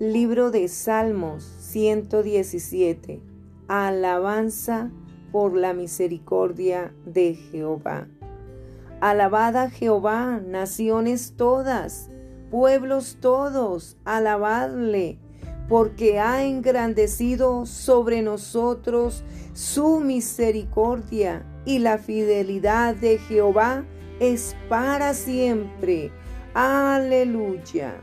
Libro de Salmos 117. Alabanza por la misericordia de Jehová. Alabada Jehová, naciones todas, pueblos todos, alabadle, porque ha engrandecido sobre nosotros su misericordia y la fidelidad de Jehová es para siempre. Aleluya.